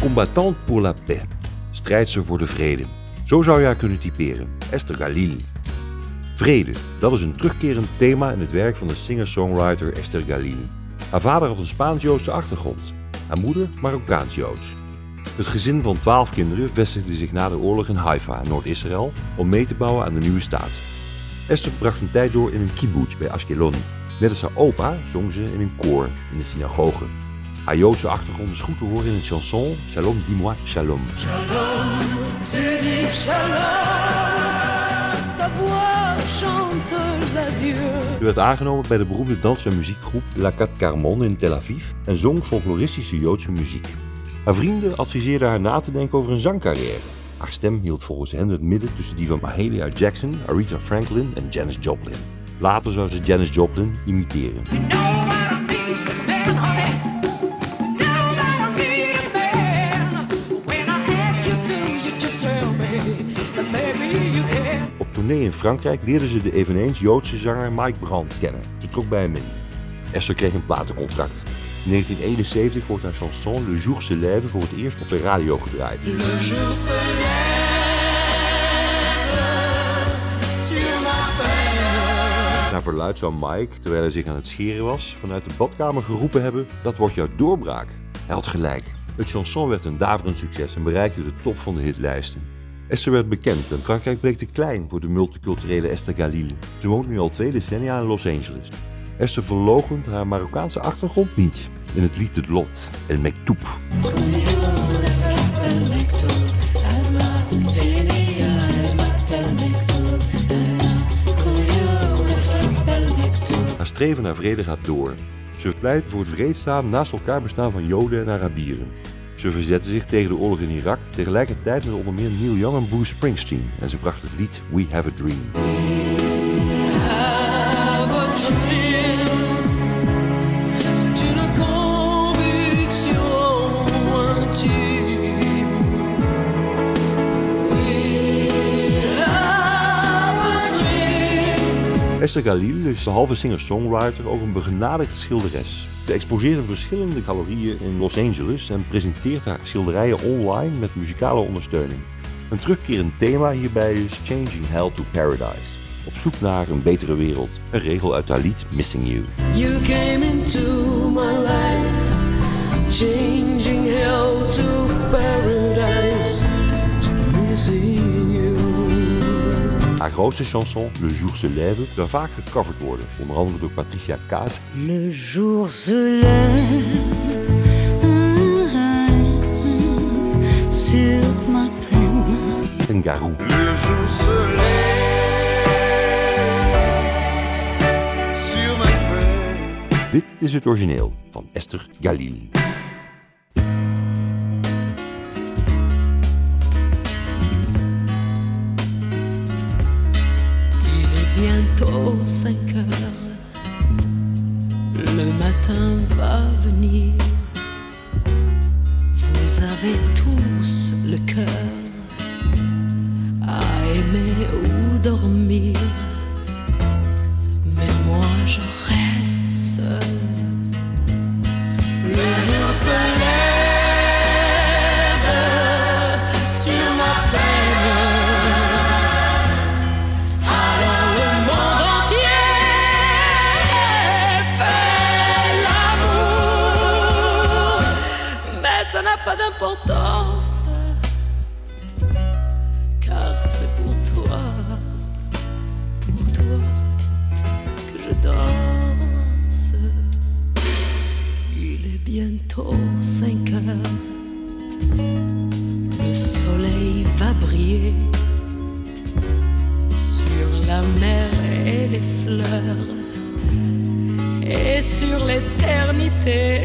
Combattant pour la paix. Strijdster voor de vrede. Zo zou je haar kunnen typeren. Esther Galil. Vrede, dat is een terugkerend thema in het werk van de singer-songwriter Esther Galil. Haar vader had een Spaans-Joodse achtergrond. Haar moeder Marokkaans-Joods. Het gezin van twaalf kinderen vestigde zich na de oorlog in Haifa, Noord-Israël, om mee te bouwen aan de nieuwe staat. Esther bracht een tijd door in een kibbutz bij Ashkelon. Net als haar opa zong ze in een koor in de synagoge. Haar Joodse achtergrond is goed te horen in het chanson Shalom dis-moi Shalom. Ze werd aangenomen bij de beroemde dans- en muziekgroep La Cat Carmon in Tel Aviv en zong folkloristische Joodse muziek. Haar vrienden adviseerden haar na te denken over een zangcarrière. Haar stem hield volgens hen het midden tussen die van Mahalia Jackson, Aretha Franklin en Janis Joplin. Later zou ze Janis Joplin imiteren. Tournee in Frankrijk leerde ze de eveneens Joodse zanger Mike Brandt kennen. Ze trok bij hem in. Esther kreeg een platencontract. In 1971 wordt haar chanson Le Jour se lève voor het eerst op de radio gedraaid. Naar verluid zou Mike, terwijl hij zich aan het scheren was, vanuit de badkamer geroepen hebben: Dat wordt jouw doorbraak. Hij had gelijk. Het chanson werd een daverend succes en bereikte de top van de hitlijsten. Esther werd bekend en Frankrijk bleek te klein voor de multiculturele Esther Galil. Ze woont nu al twee decennia in Los Angeles. Esther verloochent haar Marokkaanse achtergrond niet. In het lied Het Lot, El Mektoub. Haar streven naar vrede gaat door. Ze pleit voor het vreedzaam naast elkaar bestaan van Joden en Arabieren. Ze verzetten zich tegen de oorlog in Irak, tegelijkertijd met onder meer Neil Young en Bruce Springsteen. En ze bracht het lied We Have a Dream. Esther Galil is behalve singer-songwriter ook een begenadigd schilderes. Ze exposeert in verschillende galerieën in Los Angeles en presenteert haar schilderijen online met muzikale ondersteuning. Een terugkerend thema hierbij is Changing Hell to Paradise. Op zoek naar een betere wereld. Een regel uit haar lied Missing You. You came into my life, changing hell to paradise. To grootste chanson, Le Jour se lève, zou vaak gecoverd worden, onder andere door Patricia Kaas Le jour se lève sur ma peine. en Garou. Le jour se lève sur ma peine. Dit is het origineel van Esther Galil. Va venir. Vous avez tous le cœur à aimer ou dormir. Pas d'importance, car c'est pour toi, pour toi que je danse. Il est bientôt 5 heures, le soleil va briller sur la mer et les fleurs et sur l'éternité.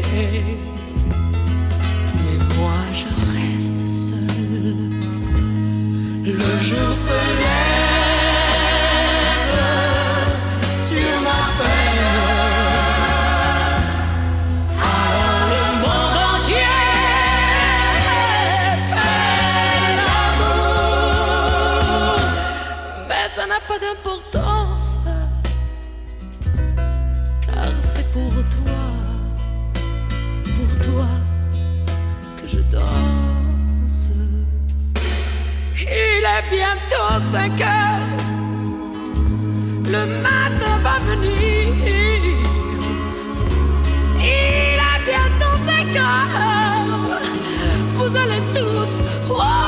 Jour se lève sur ma peine. Alors le monde entier fait l'amour, mais ça n'a pas d'importance, car c'est pour toi, bientôt 5 heures. Le matin va venir. Il est bientôt 5 heures. Vous allez tous. Oh